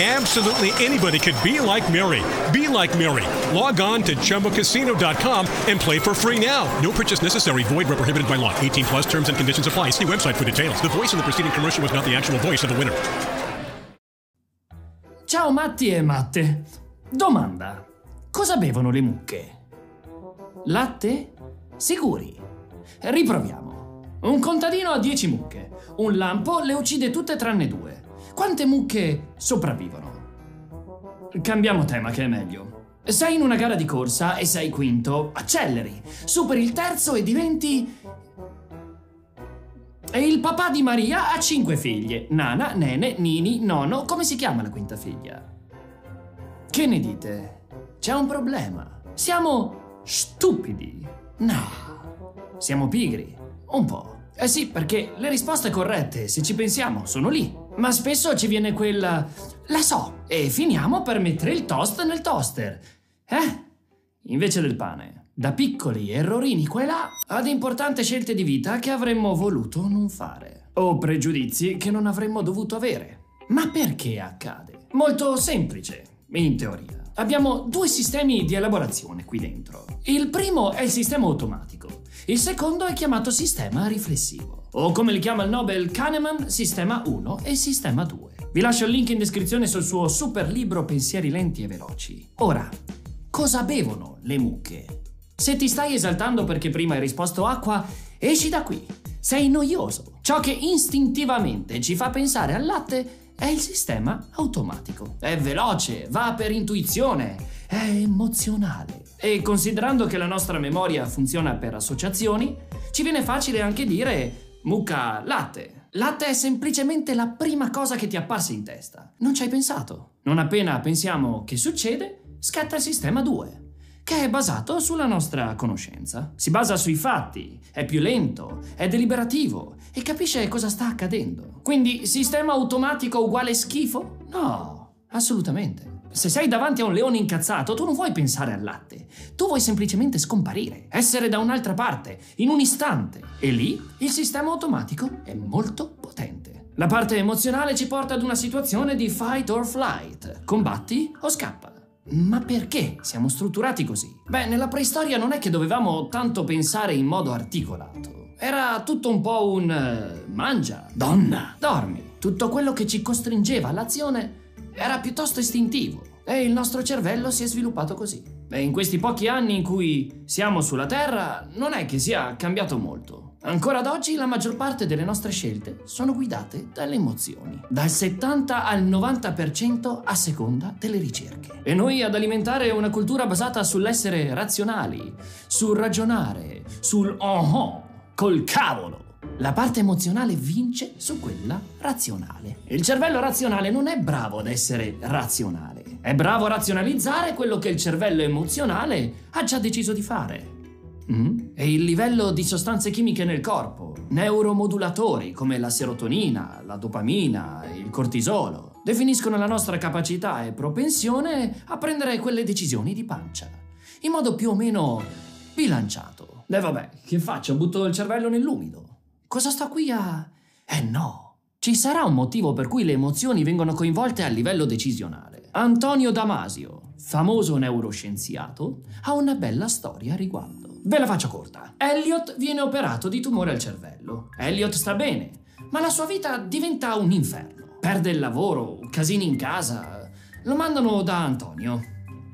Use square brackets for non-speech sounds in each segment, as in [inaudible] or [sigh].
Absolutely anybody could be like Mary. Be like Mary. Log on to ChumboCasino.com and play for free now. No purchase necessary. Void where prohibited by law. 18 plus terms and conditions apply. See website for details. The voice in the preceding commercial was not the actual voice of the winner. Ciao Matti e Matte. Domanda. Cosa bevono le mucche? Latte? Sicuri. Riproviamo. Un contadino ha 10 mucche. Un lampo le uccide tutte tranne due. Quante mucche sopravvivono? Cambiamo tema che è meglio. Sei in una gara di corsa e sei quinto, acceleri, superi il terzo e diventi... E il papà di Maria ha cinque figlie. Nana, Nene, Nini, Nono, come si chiama la quinta figlia? Che ne dite? C'è un problema. Siamo stupidi. No. Siamo pigri. Un po'. Eh sì, perché le risposte corrette, se ci pensiamo, sono lì. Ma spesso ci viene quella... La so. E finiamo per mettere il toast nel toaster. Eh? Invece del pane. Da piccoli errorini qua e là ad importanti scelte di vita che avremmo voluto non fare. O pregiudizi che non avremmo dovuto avere. Ma perché accade? Molto semplice, in teoria. Abbiamo due sistemi di elaborazione qui dentro. Il primo è il sistema automatico. Il secondo è chiamato sistema riflessivo. O come li chiama il Nobel Kahneman, sistema 1 e sistema 2. Vi lascio il link in descrizione sul suo super libro Pensieri lenti e veloci. Ora, cosa bevono le mucche? Se ti stai esaltando perché prima hai risposto acqua, esci da qui. Sei noioso. Ciò che istintivamente ci fa pensare al latte è il sistema automatico. È veloce, va per intuizione, è emozionale. E considerando che la nostra memoria funziona per associazioni, ci viene facile anche dire mucca latte. Latte è semplicemente la prima cosa che ti è apparsa in testa. Non ci hai pensato. Non appena pensiamo che succede, scatta il sistema 2 che è basato sulla nostra conoscenza. Si basa sui fatti, è più lento, è deliberativo e capisce cosa sta accadendo. Quindi sistema automatico uguale schifo? No, assolutamente. Se sei davanti a un leone incazzato, tu non vuoi pensare al latte, tu vuoi semplicemente scomparire, essere da un'altra parte, in un istante. E lì il sistema automatico è molto potente. La parte emozionale ci porta ad una situazione di fight or flight, combatti o scappa. Ma perché siamo strutturati così? Beh, nella preistoria non è che dovevamo tanto pensare in modo articolato. Era tutto un po' un uh, mangia, donna, dormi. Tutto quello che ci costringeva all'azione era piuttosto istintivo e il nostro cervello si è sviluppato così. E in questi pochi anni in cui siamo sulla Terra non è che sia cambiato molto. Ancora ad oggi la maggior parte delle nostre scelte sono guidate dalle emozioni, dal 70 al 90% a seconda delle ricerche. E noi ad alimentare una cultura basata sull'essere razionali, sul ragionare, sul oh-oh, col cavolo. La parte emozionale vince su quella razionale. Il cervello razionale non è bravo ad essere razionale, è bravo a razionalizzare quello che il cervello emozionale ha già deciso di fare. Mm? E il livello di sostanze chimiche nel corpo, neuromodulatori come la serotonina, la dopamina, il cortisolo, definiscono la nostra capacità e propensione a prendere quelle decisioni di pancia, in modo più o meno bilanciato. E vabbè, che faccio? Butto il cervello nell'umido. Cosa sto qui a... Eh no! Ci sarà un motivo per cui le emozioni vengono coinvolte a livello decisionale. Antonio Damasio, famoso neuroscienziato, ha una bella storia a riguardo. Ve la faccio corta. Elliot viene operato di tumore al cervello. Elliot sta bene, ma la sua vita diventa un inferno. Perde il lavoro, casini in casa. Lo mandano da Antonio.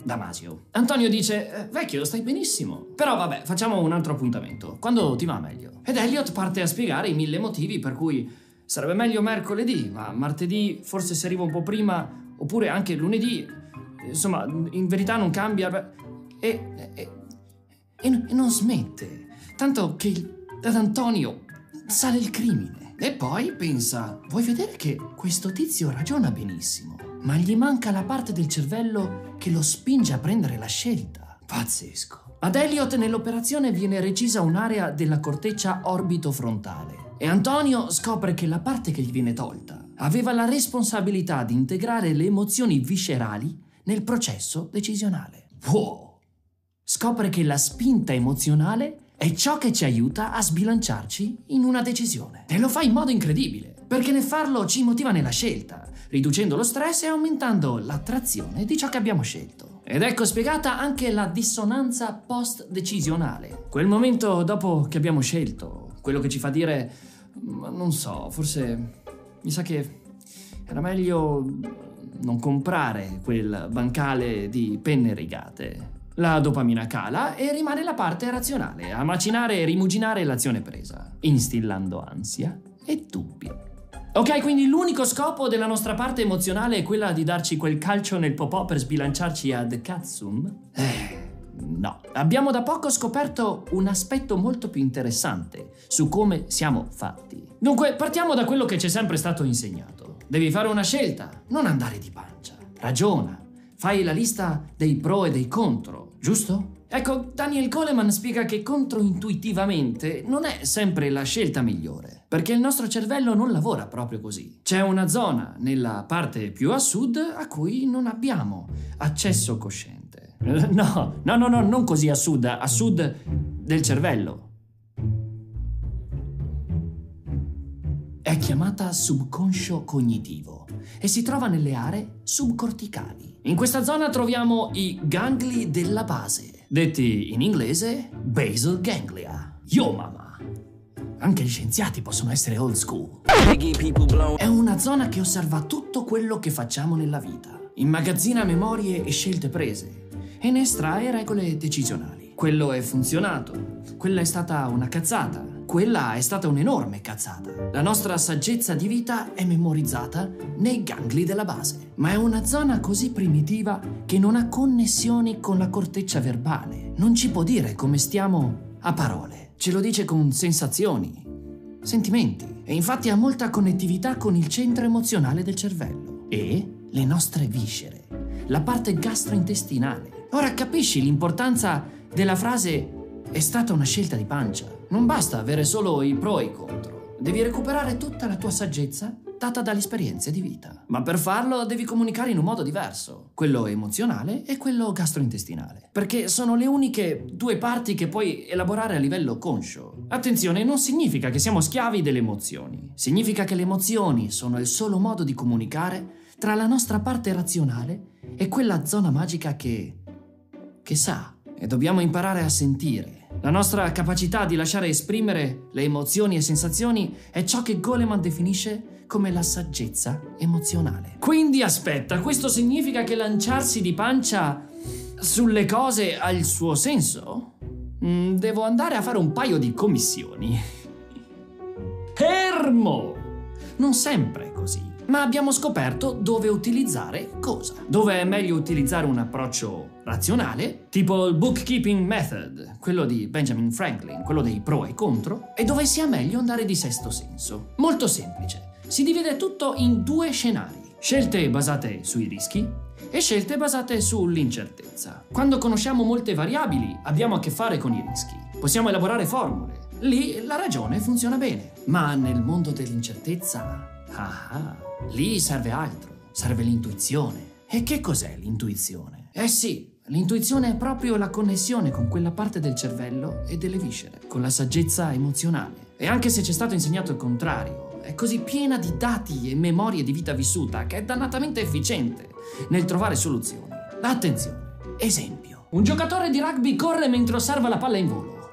Damasio. Antonio dice: eh, Vecchio, stai benissimo. Però vabbè, facciamo un altro appuntamento. Quando ti va meglio. Ed Elliot parte a spiegare i mille motivi per cui Sarebbe meglio mercoledì, ma martedì forse se arriva un po' prima, oppure anche lunedì. Insomma, in verità non cambia. E, e, e non smette. Tanto che ad Antonio sale il crimine. E poi pensa, vuoi vedere che questo tizio ragiona benissimo, ma gli manca la parte del cervello che lo spinge a prendere la scelta. Pazzesco. Ad Elliot nell'operazione viene recisa un'area della corteccia orbitofrontale e Antonio scopre che la parte che gli viene tolta aveva la responsabilità di integrare le emozioni viscerali nel processo decisionale. Wow! Scopre che la spinta emozionale è ciò che ci aiuta a sbilanciarci in una decisione. E lo fa in modo incredibile, perché nel farlo ci motiva nella scelta, riducendo lo stress e aumentando l'attrazione di ciò che abbiamo scelto. Ed ecco spiegata anche la dissonanza post-decisionale. Quel momento dopo che abbiamo scelto, quello che ci fa dire, non so, forse mi sa che era meglio non comprare quel bancale di penne rigate. La dopamina cala e rimane la parte razionale a macinare e rimuginare l'azione presa, instillando ansia e dubbio. Ok, quindi l'unico scopo della nostra parte emozionale è quella di darci quel calcio nel popò per sbilanciarci ad Katsum? Eh, no. Abbiamo da poco scoperto un aspetto molto più interessante su come siamo fatti. Dunque, partiamo da quello che ci è sempre stato insegnato. Devi fare una scelta, non andare di pancia. Ragiona, fai la lista dei pro e dei contro, giusto? Ecco, Daniel Goleman spiega che controintuitivamente non è sempre la scelta migliore, perché il nostro cervello non lavora proprio così. C'è una zona nella parte più a sud a cui non abbiamo accesso cosciente. [laughs] No, no, no, no, non così a sud, a sud del cervello. È chiamata subconscio cognitivo e si trova nelle aree subcorticali. In questa zona troviamo i gangli della base detti in inglese basal ganglia. Yo mama. Anche gli scienziati possono essere old school. È una zona che osserva tutto quello che facciamo nella vita. Immagazzina memorie e scelte prese e ne estrae regole decisionali. Quello è funzionato, quella è stata una cazzata, quella è stata un'enorme cazzata. La nostra saggezza di vita è memorizzata nei gangli della base, ma è una zona così primitiva che non ha connessioni con la corteccia verbale. Non ci può dire come stiamo a parole, ce lo dice con sensazioni, sentimenti e infatti ha molta connettività con il centro emozionale del cervello e le nostre viscere, la parte gastrointestinale. Ora capisci l'importanza della frase è stata una scelta di pancia. Non basta avere solo i pro e i contro. Devi recuperare tutta la tua saggezza data dalle esperienze di vita. Ma per farlo devi comunicare in un modo diverso, quello emozionale e quello gastrointestinale, perché sono le uniche due parti che puoi elaborare a livello conscio. Attenzione, non significa che siamo schiavi delle emozioni, significa che le emozioni sono il solo modo di comunicare tra la nostra parte razionale e quella zona magica che... che sa e dobbiamo imparare a sentire. La nostra capacità di lasciare esprimere le emozioni e sensazioni è ciò che Goleman definisce come la saggezza emozionale. Quindi aspetta, questo significa che lanciarsi di pancia sulle cose ha il suo senso? Mm, devo andare a fare un paio di commissioni. Fermo! Non sempre ma abbiamo scoperto dove utilizzare cosa. Dove è meglio utilizzare un approccio razionale, tipo il bookkeeping method, quello di Benjamin Franklin, quello dei pro e contro, e dove sia meglio andare di sesto senso. Molto semplice. Si divide tutto in due scenari. Scelte basate sui rischi e scelte basate sull'incertezza. Quando conosciamo molte variabili abbiamo a che fare con i rischi. Possiamo elaborare formule. Lì la ragione funziona bene. Ma nel mondo dell'incertezza... Ah, lì serve altro. Serve l'intuizione. E che cos'è l'intuizione? Eh sì, L'intuizione è proprio la connessione con quella parte del cervello e delle viscere, con la saggezza emozionale. E anche se ci è stato insegnato il contrario, è così piena di dati e memorie di vita vissuta che è dannatamente efficiente nel trovare soluzioni. Attenzione, esempio. Un giocatore di rugby corre mentre osserva la palla in volo.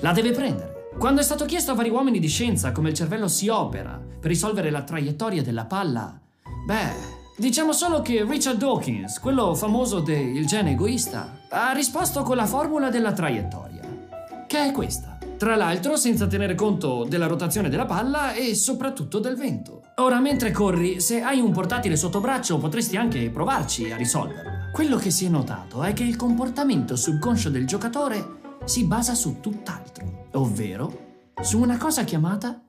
La deve prendere. Quando è stato chiesto a vari uomini di scienza come il cervello si opera per risolvere la traiettoria della palla, beh, Diciamo solo che Richard Dawkins, quello famoso del gene egoista, ha risposto con la formula della traiettoria, che è questa. Tra l'altro senza tenere conto della rotazione della palla e soprattutto del vento. Ora, mentre corri, se hai un portatile sotto braccio potresti anche provarci a risolverla. Quello che si è notato è che il comportamento subconscio del giocatore si basa su tutt'altro, ovvero su una cosa chiamata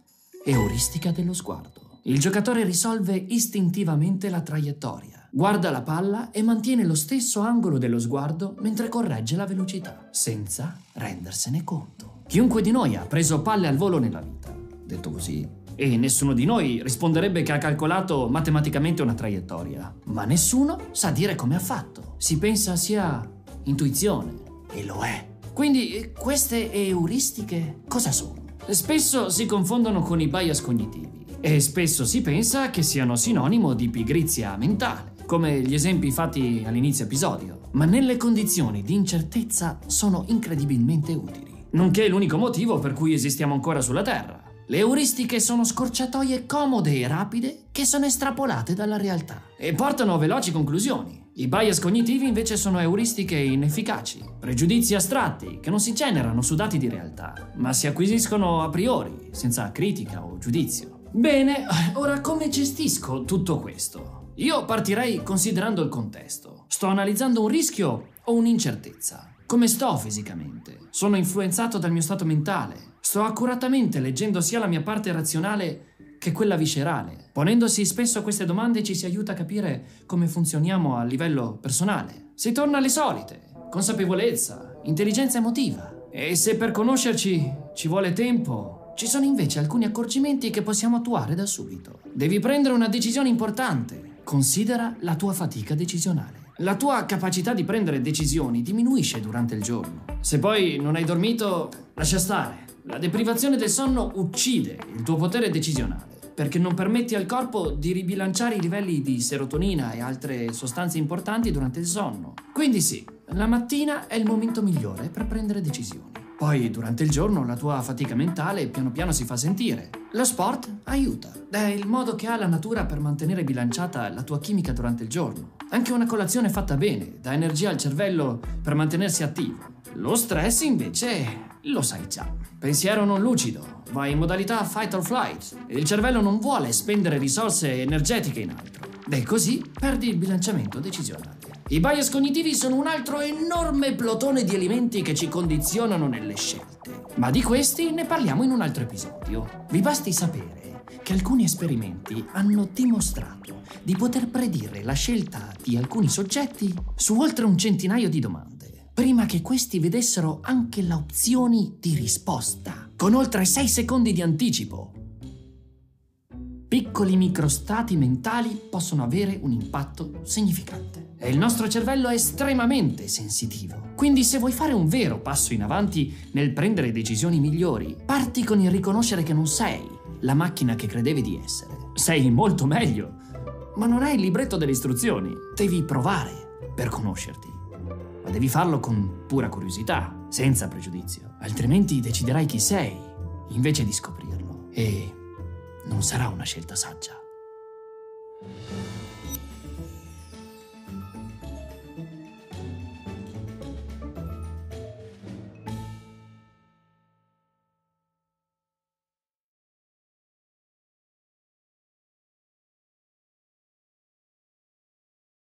euristica dello sguardo. Il giocatore risolve istintivamente la traiettoria, guarda la palla e mantiene lo stesso angolo dello sguardo mentre corregge la velocità, senza rendersene conto. Chiunque di noi ha preso palle al volo nella vita, detto così, e nessuno di noi risponderebbe che ha calcolato matematicamente una traiettoria, ma nessuno sa dire come ha fatto. Si pensa sia intuizione, e lo è. Quindi queste euristiche cosa sono? Spesso si confondono con i bias cognitivi e spesso si pensa che siano sinonimo di pigrizia mentale, come gli esempi fatti all'inizio episodio, ma nelle condizioni di incertezza sono incredibilmente utili, nonché l'unico motivo per cui esistiamo ancora sulla Terra. Le euristiche sono scorciatoie comode e rapide che sono estrapolate dalla realtà e portano a veloci conclusioni. I bias cognitivi invece sono euristiche inefficaci, pregiudizi astratti che non si generano su dati di realtà, ma si acquisiscono a priori, senza critica o giudizio. Bene, [laughs] ora come gestisco tutto questo? Io partirei considerando il contesto. Sto analizzando un rischio o un'incertezza. Come sto fisicamente? Sono influenzato dal mio stato mentale? Sto accuratamente leggendo sia la mia parte razionale che quella viscerale. Ponendosi spesso queste domande ci si aiuta a capire come funzioniamo a livello personale. Si torna alle solite. Consapevolezza, intelligenza emotiva. E se per conoscerci ci vuole tempo, ci sono invece alcuni accorgimenti che possiamo attuare da subito. Devi prendere una decisione importante. Considera la tua fatica decisionale. La tua capacità di prendere decisioni diminuisce durante il giorno. Se poi non hai dormito, lascia stare. La deprivazione del sonno uccide il tuo potere decisionale perché non permetti al corpo di ribilanciare i livelli di serotonina e altre sostanze importanti durante il sonno. Quindi sì, la mattina è il momento migliore per prendere decisioni. Poi durante il giorno la tua fatica mentale piano piano si fa sentire. Lo sport aiuta. È il modo che ha la natura per mantenere bilanciata la tua chimica durante il giorno. Anche una colazione fatta bene dà energia al cervello per mantenersi attivo. Lo stress invece lo sai già. Pensiero non lucido, vai in modalità fight or flight il cervello non vuole spendere risorse energetiche in altro. E così perdi il bilanciamento decisionale. I bias cognitivi sono un altro enorme plotone di elementi che ci condizionano nelle scelte. Ma di questi ne parliamo in un altro episodio. Vi basti sapere che alcuni esperimenti hanno dimostrato di poter predire la scelta di alcuni soggetti su oltre un centinaio di domande, prima che questi vedessero anche le opzioni di risposta, con oltre 6 secondi di anticipo piccoli microstati mentali possono avere un impatto significante. E il nostro cervello è estremamente sensitivo. Quindi se vuoi fare un vero passo in avanti nel prendere decisioni migliori, parti con il riconoscere che non sei la macchina che credevi di essere. Sei molto meglio, ma non hai il libretto delle istruzioni. Devi provare per conoscerti. Ma devi farlo con pura curiosità, senza pregiudizio. Altrimenti deciderai chi sei, invece di scoprirlo. E non sarà una scelta saggia.